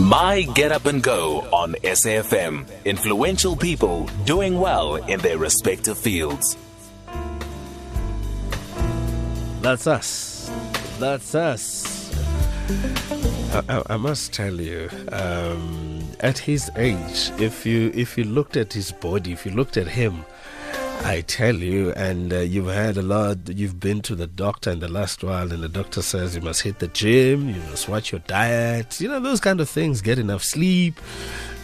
My Get Up and Go on SAFM. Influential people doing well in their respective fields. That's us. That's us. I, I, must tell you, um, at his age, if you if you looked at his body, if you looked at him, I tell you, and uh, you've had a lot, you've been to the doctor in the last while, and the doctor says you must hit the gym, you must watch your diet, you know, those kind of things, get enough sleep,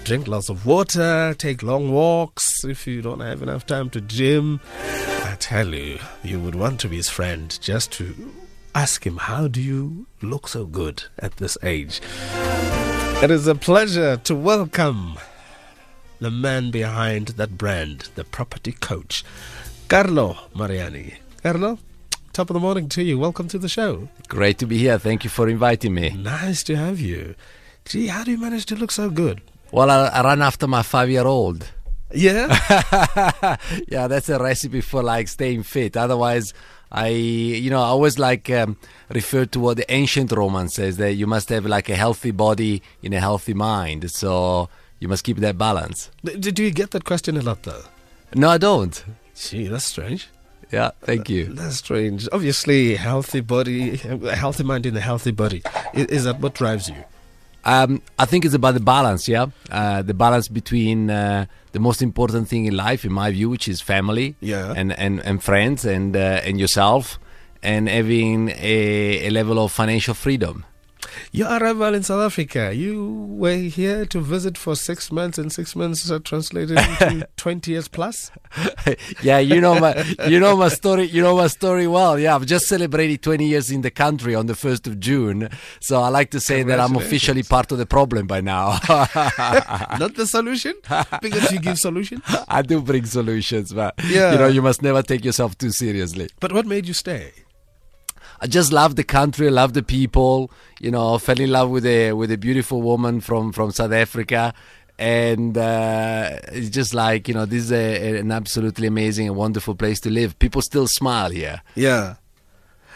drink lots of water, take long walks if you don't have enough time to gym. I tell you, you would want to be his friend just to ask him, How do you look so good at this age? It is a pleasure to welcome the man behind that brand, the property coach, Carlo Mariani. Carlo, top of the morning to you. Welcome to the show. Great to be here. Thank you for inviting me. Nice to have you. Gee, how do you manage to look so good? Well, I, I run after my five year old. Yeah? yeah, that's a recipe for like staying fit. Otherwise, I, you know, I always like um, refer to what the ancient Romans says that you must have like a healthy body in a healthy mind. So you must keep that balance. Do you get that question a lot though? No, I don't. Gee, that's strange. Yeah, thank you. That's strange. Obviously, healthy body, healthy mind in a healthy body. Is, is that what drives you? Um, I think it's about the balance, yeah. Uh, the balance between uh, the most important thing in life, in my view, which is family, Yeah. and, and, and friends, and uh, and yourself, and having a, a level of financial freedom. Your arrival in South Africa, you were here to visit for six months, and six months are translated into 20 years plus? yeah, you know my you know my story. You know my story well. Yeah, I've just celebrated 20 years in the country on the first of June, so I like to say that I'm officially part of the problem by now. Not the solution? Because you give solutions. I do bring solutions, but Yeah. you know you must never take yourself too seriously. But what made you stay? I just love the country, love the people. You know, fell in love with a with a beautiful woman from from South Africa, and uh, it's just like you know, this is a, an absolutely amazing and wonderful place to live. People still smile here. Yeah.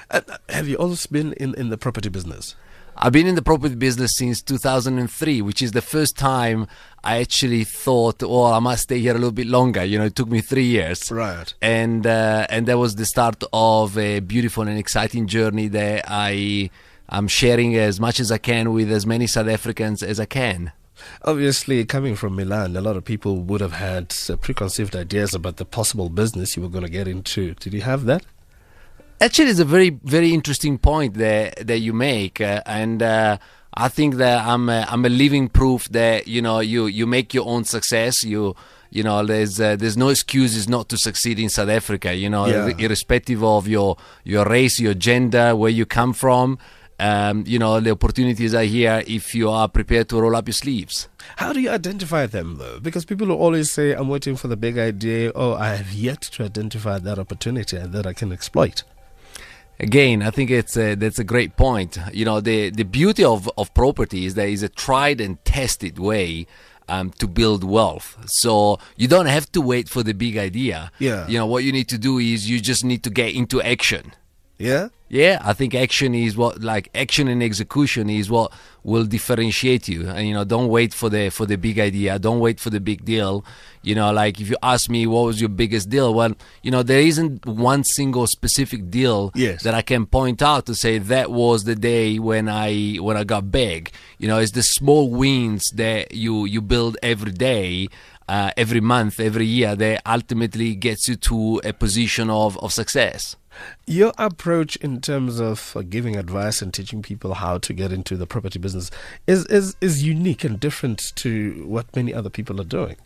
Uh, have you always been in, in the property business? I've been in the property business since 2003, which is the first time I actually thought, oh, I must stay here a little bit longer. You know, it took me three years. Right. and uh, and that was the start of a beautiful and exciting journey that I am sharing as much as I can with as many South Africans as I can. Obviously, coming from Milan, a lot of people would have had uh, preconceived ideas about the possible business you were going to get into. Did you have that? Actually, it's a very very interesting point that that you make, uh, and. Uh, I think that I'm a, I'm a living proof that you know you, you make your own success. You you know there's uh, there's no excuses not to succeed in South Africa. You know, Yeah. irrespective of your your race, your gender, where you come from. Um, you know the opportunities are here if you are prepared to roll up your sleeves. How do you identify them, though? Because people always say, I'm waiting for the big idea. Oh, I have yet to identify that opportunity that I can exploit. Again, I think it's a, that's a great point. You know, the the beauty of of property is there is a tried and tested way. Um, to build wealth, so you don't have to wait for the big idea. Yeah. you know what you need to do is you just need to get into action. Yeah? Yeah, I think action is what like action and execution is what will differentiate you. And you know, don't wait for the for the big idea. Don't wait for the big deal. You know, like if you ask me what was your biggest deal, well, you know, there isn't one single specific deal Yes. that I can point out to say that was the day when I when I got big. You know, it's the small wins that you you build every day. Uh, every month, every year, that ultimately gets you to a position of, of success. Your approach in terms of uh, giving advice and teaching people how to get into the property business is, is, is unique and different to what many other people are doing.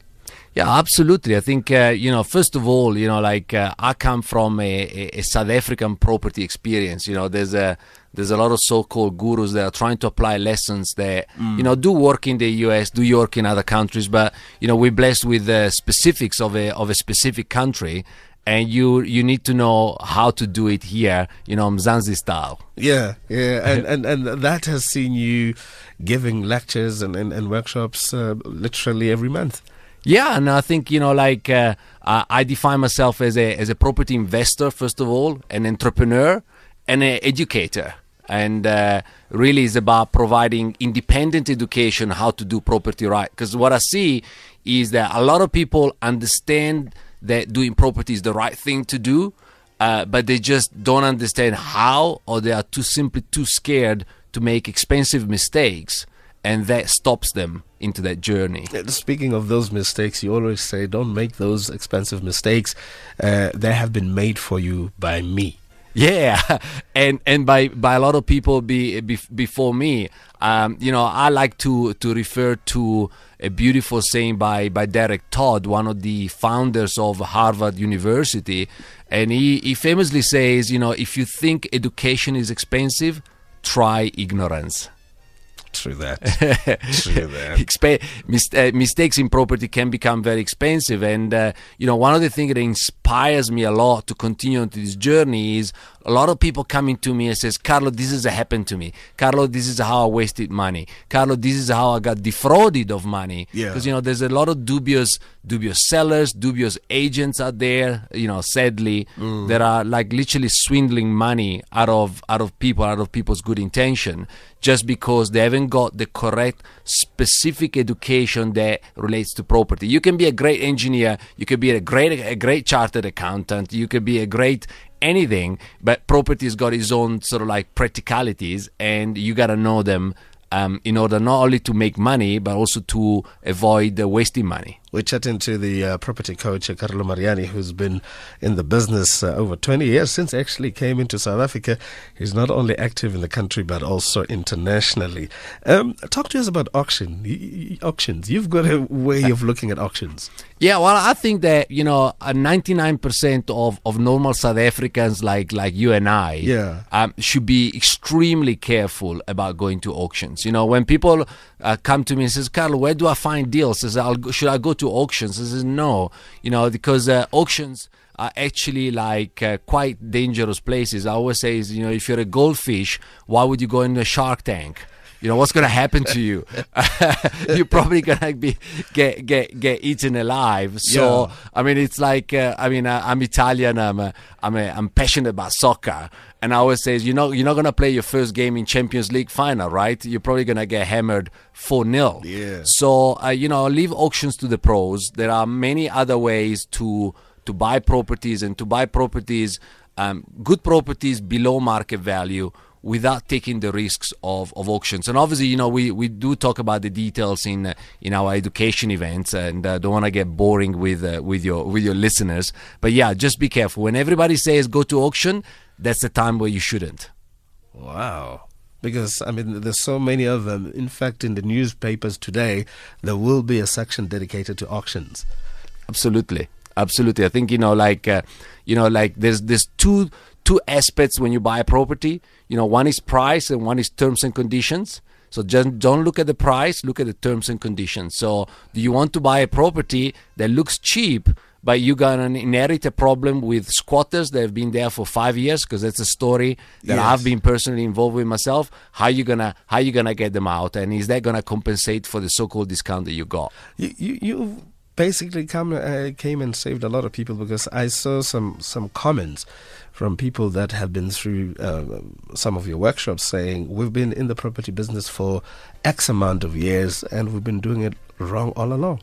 Yeah, absolutely. I think uh, you know. First of all, you know, like uh, I come from a, a, South African property experience. You know, there's a there's a lot of so-called gurus that are trying to apply lessons that you know do work in the US, do work in other countries, but you know we're blessed with the specifics of a of a specific country, and you you need to know how to do it here. You know, Mzansi style. Yeah, yeah, and, and, and that has seen you giving lectures and, and, and workshops uh, literally every month. Yeah, and I think you know, like uh, I I define myself as a as a property investor first of all, an entrepreneur, and an educator. and uh, really is about providing independent education how to do property right. Because what I see is that a lot of people understand that doing property is the right thing to do, uh, but they just don't understand how, or they are too simply too scared to make expensive mistakes, and that stops them into that journey. Speaking of those mistakes, you always say, "Don't make those expensive mistakes. Uh, they have been made for you by me." Yeah, and and by by a lot of people be, be before me. Um, you know, I like to to refer to a beautiful saying by by Derek Todd, one of the founders of Harvard University, and he he famously says, you know, if you think education is expensive, try ignorance. True that. True that. Expe- mis- uh, mistakes in property can become very expensive, and uh, you know one of the things that inspires me a lot to continue on this journey is a lot of people coming to me and says, "Carlo, this has happened to me. Carlo, this is how I wasted money. Carlo, this is how I got defrauded of money." Yeah. Because you know there's a lot of dubious dubious sellers, dubious agents out there. You know, sadly, Mm. that are like literally swindling money out of out of people, out of people's good intention, just because they haven't got the correct specific education that relates to property. You can be a great engineer, you can be a great a great chartered accountant, you could be a great anything, but property's got its own sort of like practicalities, and you gotta know them. Um, in order not only to make money but also to avoid wasting money. We're chatting to the uh, property coach, Carlo Mariani, who's been in the business uh, over 20 years since actually came into South Africa. He's not only active in the country, but also internationally. Um, talk to us about auction, auctions. You've got a way of looking at auctions. Yeah, well, I think that you know, uh, ninety nine percent of of normal South Africans like like you and I, Yeah. um, should be extremely careful about going to auctions. You know, when people uh, come to me and says, "Carlo, where do I find deals?" Says, I'll "Should I go to auctions?" I says, "No," you know, because uh, auctions are actually like uh, quite dangerous places. I always say, is, you know, if you're a goldfish, why would you go in a shark tank? You know what's going to happen to you? You're probably going to be get get get eaten alive. So Yeah. I mean, it's like uh, I mean, uh, I'm Italian. I'm uh, I'm uh, I'm passionate about soccer, and I always say, you know, you're not going to play your first game in Champions League final, right? You're probably going to get hammered four 0 Yeah. So uh, you know, leave auctions to the pros. There are many other ways to to buy properties and to buy properties, um, good properties below market value without taking the risks of, of auctions. And obviously, you know, we, we do talk about the details in uh, in our education events, and uh, don't want to get boring with uh, with your with your listeners. But yeah, just be careful. When everybody says go to auction, that's the time where you shouldn't. Wow. Because, I mean, there's so many of them. In fact, in the newspapers today, there will be a section dedicated to auctions. Absolutely, absolutely. I think you know, like uh, you know, like there's there's two two aspects when you buy a property. You know, one is price and one is terms and conditions. So just don't look at the price, look at the terms and conditions. So do you want to buy a property that looks cheap, but you're gonna inherit a problem with squatters that have been there for five years? Because that's a story that Yes. I've been personally involved with myself. How you gonna how you gonna get them out, and is that gonna compensate for the so-called discount that you got? You, you, you basically come, uh, came and saved a lot of people because I saw some, some comments from people that have been through uh, some of your workshops saying, We've been in the property business for X amount of years and we've been doing it wrong all along.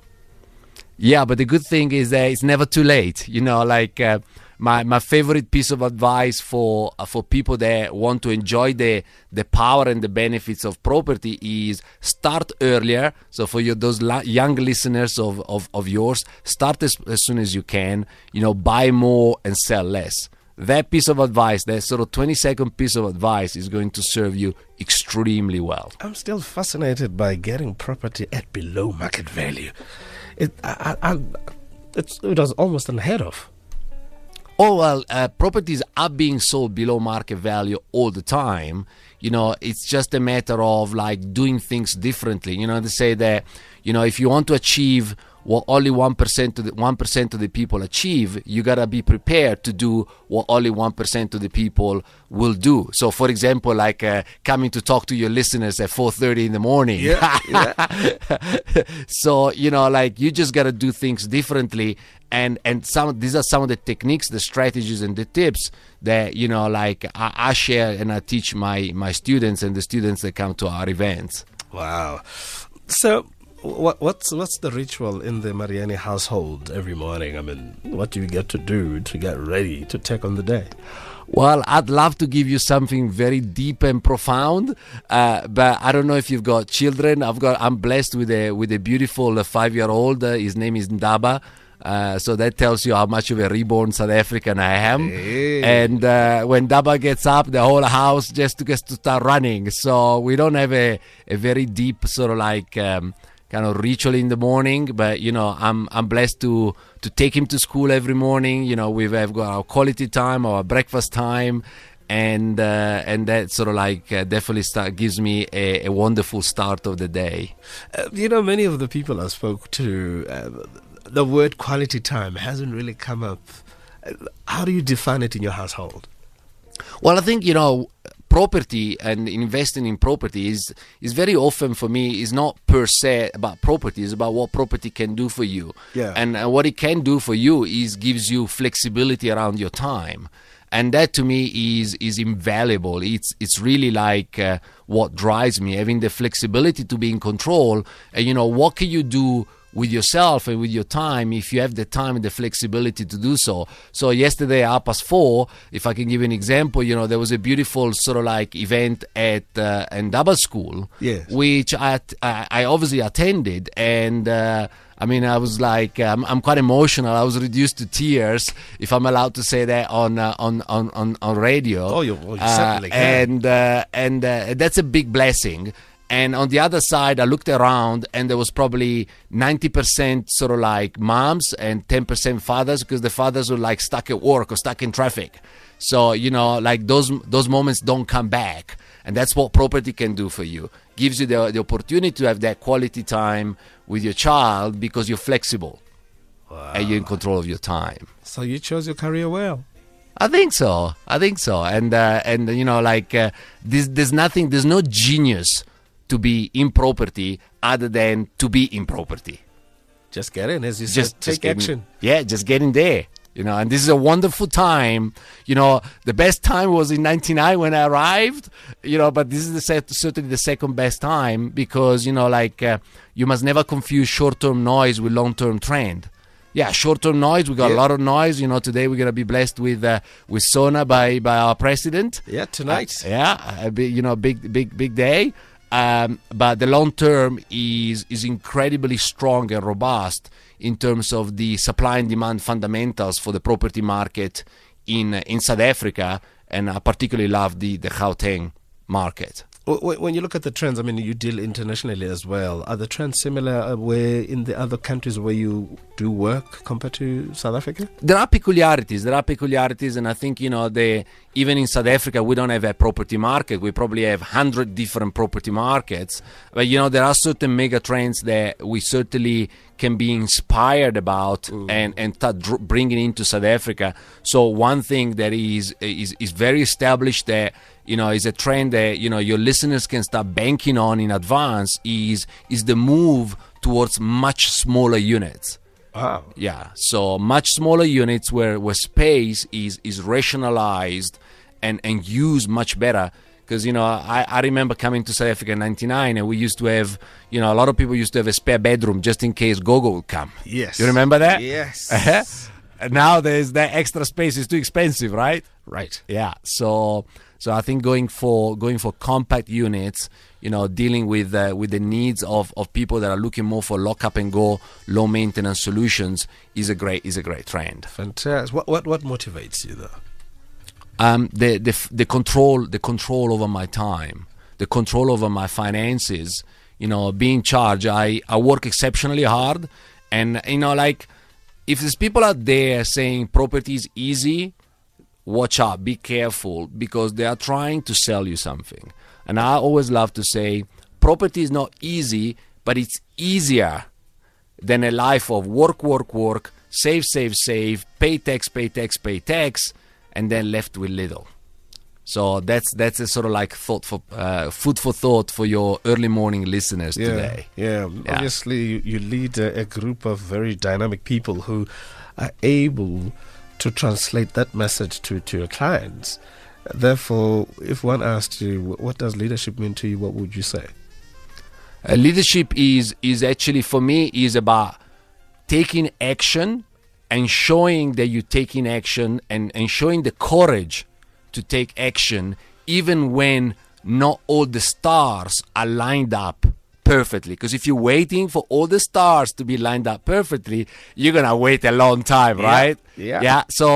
Yeah, but the good thing is that it's never too late. You know, like uh, my my favorite piece of advice for uh, for people that want to enjoy the the power and the benefits of property is start earlier. So for you those la- young listeners of, of of yours, start as, as soon as you can. You know, buy more and sell less. That piece of advice, that sort of 20 second piece of advice, is going to serve you extremely well. I'm still fascinated by getting property at below market value. It, I, I, it was almost unheard of. Oh well, uh, properties are being sold below market value all the time. You know, it's just a matter of like doing things differently. You know, they say that you know if you want to achieve what only 1% of the 1% of the people achieve you got to be prepared to do what only 1% of the people will do so for example like uh, coming to talk to your listeners at 4:30 in the morning Yeah, yeah. so you know like you just got to do things differently and and some these are some of the techniques the strategies and the tips that you know like I, I share and i teach my my students and the students that come to our events Wow. So, what, what's what's the ritual in the Mariani household every morning? I mean, what do you get to do to get ready to take on the day? Well, I'd love to give you something very deep and profound, uh, but I don't know if you've got children. I've got. I'm blessed with a with a beautiful uh, five year old. Uh, his name is Ndaba. Uh, so that tells you how much of a reborn South African I am. Hey. And uh, when Ndaba gets up, the whole house just gets to start running. So we don't have a, a very deep sort of like um, kind of ritual in the morning. But you know, I'm I'm blessed to to take him to school every morning. You know, we've have got our quality time, our breakfast time. And uh, and that sort of like uh, definitely start, gives me a, a wonderful start of the day. Uh, you know, many of the people I spoke to, uh, the word quality time hasn't really come up. Uh, How do you define it in your household? Well, I think you know property and investing in property is is very often for me is not per se about property. It's about what property can do for you. Yeah. And uh, what it can do for you is gives you flexibility around your time. And that to me is is invaluable. It's it's really like uh, what drives me having the flexibility to be in control. And you know what can you do with yourself and with your time if you have the time and the flexibility to do so. So yesterday, half past four, if I can give an example, you know, there was a beautiful sort of like event at uh, Ndaba School, Yes. which I, I, I obviously attended and. Uh, I mean, I was like, um, I'm quite emotional. I was reduced to tears, if I'm allowed to say that on uh, on, on on on radio. Oh, you- well, you Uh, certainly can. and uh, and uh, that's a big blessing. And on the other side, I looked around, and there was probably 90% sort of like moms and 10% fathers, because the fathers were like stuck at work or stuck in traffic. So you know, like those those moments don't come back, and that's what property can do for you. Gives you the the opportunity to have that quality time with your child because you're flexible and you're in control of your time. So you chose your career well. I think so. I think so. And uh, and you know, like uh, there's there's nothing. There's no genius to be in property other than to be in property. Just get in, as you Just said, take just in- action. yeah, just get in there. You know, and this is a wonderful time. You know, the best time was in '99 when I arrived. You know, but this is the set, certainly the second best time because you know, like uh, you must never confuse short-term noise with long-term trend. Yeah, short-term noise. We got Yeah. a lot of noise. You know, today we're gonna be blessed with uh, with Sona by by our president. Yeah, tonight. Uh, yeah, a big, you know, big, big, big day. Um, but the long term is is incredibly strong and robust in terms of the supply and demand fundamentals for the property market in in South Africa, and I particularly love the the Gauteng market. Wh- wh- When you look at the trends, I mean, you deal internationally as well. Are the trends similar uh, where in the other countries where you do work compared to South Africa? there are peculiarities. There are peculiarities, and I think you know the even in South Africa we don't have a property market. We probably have hundred different property markets, but you know there are certain mega trends that we certainly can be inspired about and and start dr- bringing into South Africa. So one thing that is is is very established that you know is a trend that you know your listeners can start banking on in advance is is the move towards much smaller units. Wow. Yeah, so much smaller units where, where space is is rationalized and and used much better. Because you know, I, I remember coming to South Africa in '99, and we used to have, you know, a lot of people used to have a spare bedroom just in case Gogo would come. Yes. you remember that? Yes. and now there's that extra space is too expensive, right? right. Yeah. So so I think going for going for compact units, you know, dealing with uh, with the needs of, of people that are looking more for lock up and go, low maintenance solutions is a great is a great trend. Fantastic. What, what, what motivates you, though? Um, the the the control the control over my time, the control over my finances. You know, being charged. I I work exceptionally hard, and you know, like if there's people out there saying property is easy, watch out, be careful because they are trying to sell you something. And I always love to say, property is not easy, but it's easier than a life of work, work, work, save, save, save, pay tax, pay tax, pay tax, and then left with little. So that's that's a sort of like thought for uh, food for thought for your early morning listeners yeah, today. Yeah. Yeah. Obviously, you, you lead a, a group of very dynamic people who are able to translate that message to, to your clients. Therefore, if one asked you, what does leadership mean to you, what would you say? Uh, leadership is is actually for me is about taking action and showing that you're taking action and, and showing the courage to take action even when not all the stars are lined up perfectly because if you're waiting for all the stars to be lined up perfectly you're gonna wait a long time right Yeah. yeah so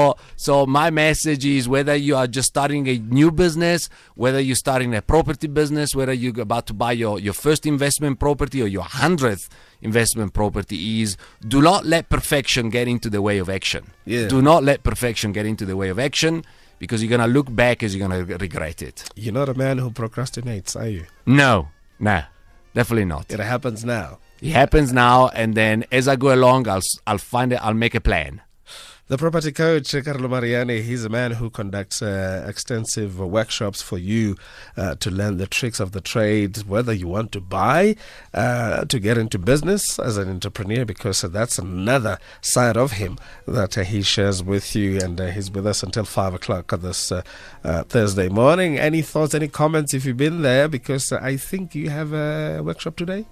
so my message is whether you are just starting a new business whether you're starting a property business whether you're about to buy your, your first investment property or your hundredth investment property is do not let perfection get into the way of action Yeah. do not let perfection get into the way of action because you're gonna look back as you're gonna regret it You're not a man who procrastinates, are you? no no definitely not It happens now. it happens now and then as i go along i'll i'll find it i'll make a plan The property coach, Carlo Mariani, he's a man who conducts uh, extensive workshops for you uh, to learn the tricks of the trade, whether you want to buy, uh, to get into business as an entrepreneur, because that's another side of him that he shares with you. And uh, he's with us until 5 o'clock this uh, uh, Thursday morning. Any thoughts, any comments if you've been there? Because I think you have a workshop today.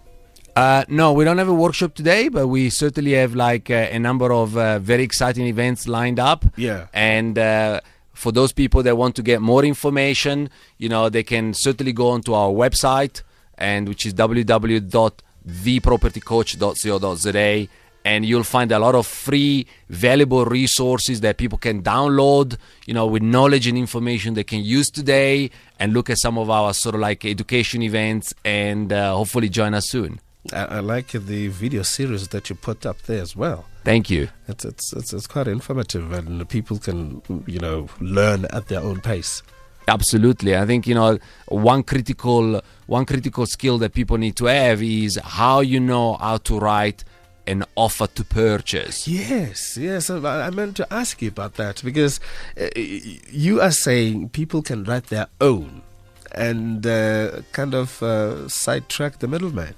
Uh, no, we don't have a workshop today, but we certainly have like uh, a number of uh, very exciting events lined up. Yeah. And uh, for those people that want to get more information, you know, they can certainly go onto our website, and which is www.thepropertycoach.co.za, and you'll find a lot of free, valuable resources that people can download, you know, with knowledge and information they can use today, and look at some of our sort of like education events, and uh, hopefully join us soon. I, I like the video series that you put up there as well. Thank you. It's, it's it's it's quite informative, and people can you know learn at their own pace. Absolutely. I think you know one critical one critical skill that people need to have is how you know how to write an offer to purchase. Yes, yes. I meant to ask you about that because uh, you are saying people can write their own and uh, kind of uh, sidetrack the middleman.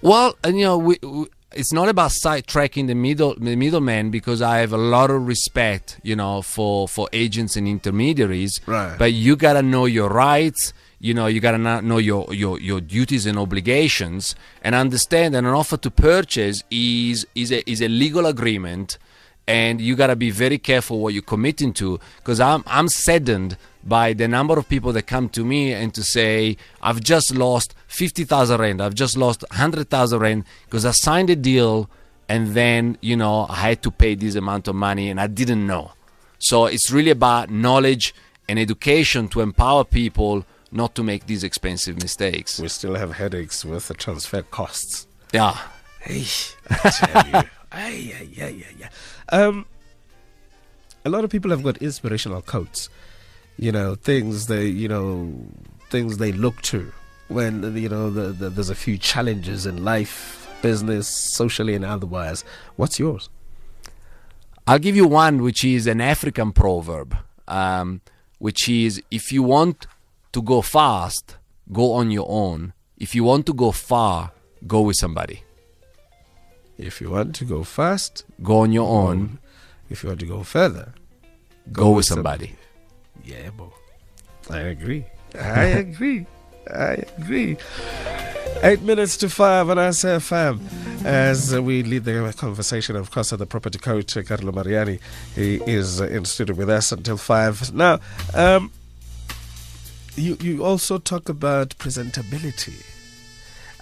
Well, and you know, we, we, it's not about sidetracking the middle the middleman because I have a lot of respect, you know, for for agents and intermediaries. Right. But you gotta know your rights. You know, you gotta know know your, your, your duties and obligations, and understand that an offer to purchase is is a is a legal agreement, and you gotta be very careful what you're committing to. Because I'm I'm saddened by the number of people that come to me and to say, I've just lost 50,000 rand, I've just lost 100,000 rand because I signed a deal and then, you know, I had to pay this amount of money and I didn't know. So it's really about knowledge and education to empower people not to make these expensive mistakes. We still have headaches with the transfer costs. Yeah. Hey, I tell you. Ay, ay, ay, ay, ay. Um, a lot of people have got inspirational quotes. You know, things they, you know, things they look to when you know the, the, there's a few challenges in life, business, socially, and otherwise. What's yours? I'll give you one which is an African proverb, um, which is if you want to go fast, go on your own. If you want to go far, go with somebody. If you want to go fast, Go on your own, if you want to go further, go, with somebody. Yeah, bro. I agree. I agree. I agree. Eight minutes to five on SAFM as we lead the conversation, of course, of the property coach, Carlo Mariani. He is in studio with us until five. Now, um, you, you also talk about presentability.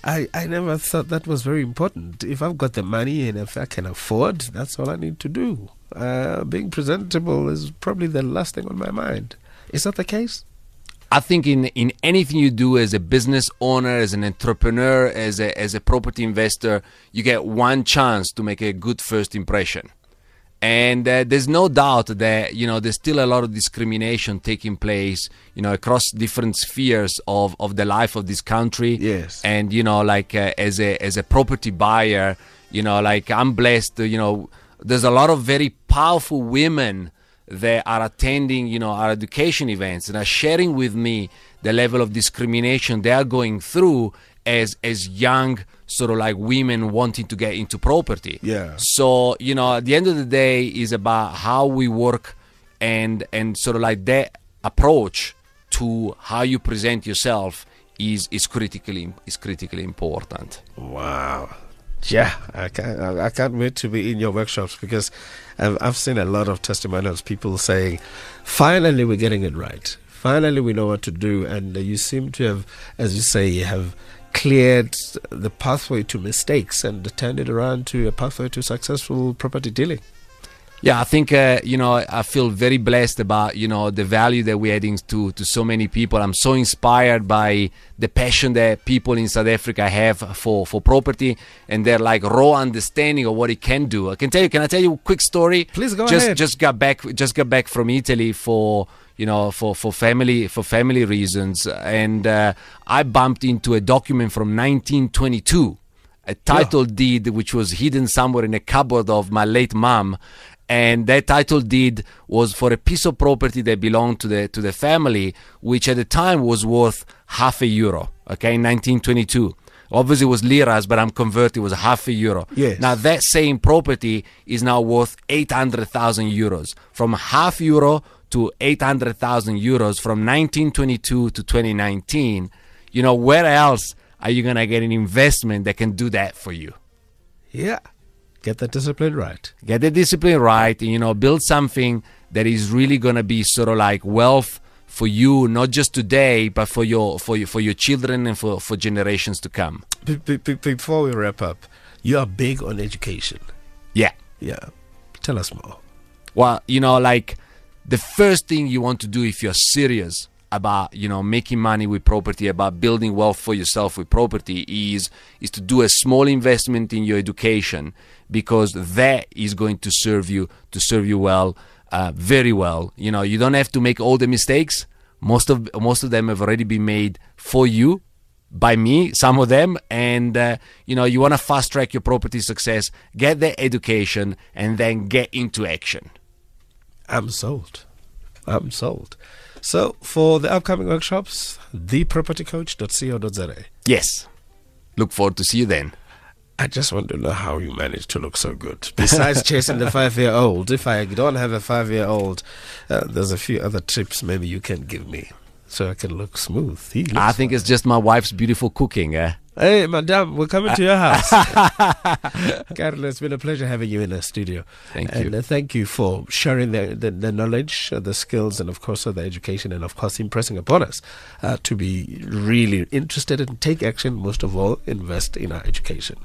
I, I never thought that was very important. If I've got the money and if I can afford, that's all I need to do. Uh, being presentable is probably the last thing on my mind. Is that the case? I think in, in anything you do as a business owner, as an entrepreneur, as a, as a property investor, you get one chance to make a good first impression. And uh, there's no doubt that you know there's still a lot of discrimination taking place, you know, across different spheres of, of the life of this country. Yes. And you know, like uh, as a as a property buyer, You know, like I'm blessed. You know, there's a lot of very powerful women that are attending, you know, our education events and are sharing with me the level of discrimination they are going through as as young sort of like women wanting to get into property. Yeah. So, you know, at the end of the day is about how we work and and sort of like that approach to how you present yourself is is critically is critically important. Wow. Yeah, I can't. I can't wait to be in your workshops because I've, I've seen a lot of testimonials. People saying, "Finally, we're getting it right. Finally, we know what to do." And you seem to have, as you say, have cleared the pathway to mistakes and turned it around to a pathway to successful property dealing. Yeah, I think uh, you know I feel very blessed about you know the value that we're adding to to so many people. I'm so inspired by the passion that people in South Africa have for for property and their like raw understanding of what it can do. I can tell you. Can I tell you a quick story? Please go just, ahead. Just got back. Just got back from Italy for you know for for family for family reasons, and uh, I bumped into a document from 1922 a title deed which was hidden somewhere in a cupboard of my late mom and that title deed was for a piece of property that belonged to the to the family which at the time was worth half a euro okay in 1922 obviously it was liras but i'm converted it was half a euro. Yes. now that same property is now worth 800,000 euros. From half euro to 800,000 euros from 1922 to 2019 you know where else are you going to get an investment that can do that for you? Yeah, get the discipline right. get the discipline right and you know build something that is really going to be sort of like wealth for you not just today but for your for your for your children and for for generations to come be- be- before we wrap up, you are big on education. yeah Yeah, tell us more. well you know like the first thing you want to do if you're serious about you know making money with property about building wealth for yourself with property is is to do a small investment in your education because that is going to serve you to serve you well uh, very well you know you don't have to make all the mistakes most of most of them have already been made for you by me, some of them, and uh, you know you want to fast track your property success, get the education, and then get into action. I'm sold. I'm sold. So, for the upcoming workshops, thepropertycoach.co.za. Yes, look forward to see you then. I just want to know how you manage to look so good. Besides chasing the five year old, if I don't have a five year old, uh, there's a few other tips maybe you can give me so I can look smooth. I think it's just my wife's beautiful cooking. Eh? Hey, madam, we're coming to your house. Carla, it's been a pleasure having you in the studio. Thank and, you. uh, thank you for sharing the, the, the knowledge, uh, the skills, and of course, uh, the education, and of course, impressing upon us uh, to be really interested and take action. Most of all, invest in our education.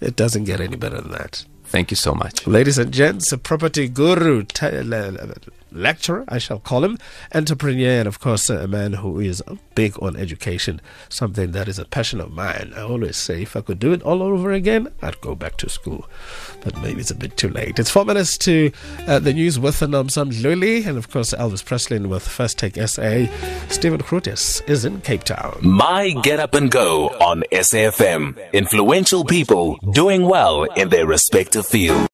It doesn't get any better than that. Thank you so much. Ladies and gents, a property guru, t- le- le- lecturer, I shall call him, entrepreneur, and of course, a man who is big on education, something that is a passion of mine. I always say if I could do it all over again, I'd go back to school. But maybe it's a bit too late. It's four minutes to uh, the news with Nomsam Luli, and of course, Elvis Presslin with First Take SA. Stephen Grootes is in Cape Town. My Get Up and Go on SAFM. Influential people doing well in their respective field.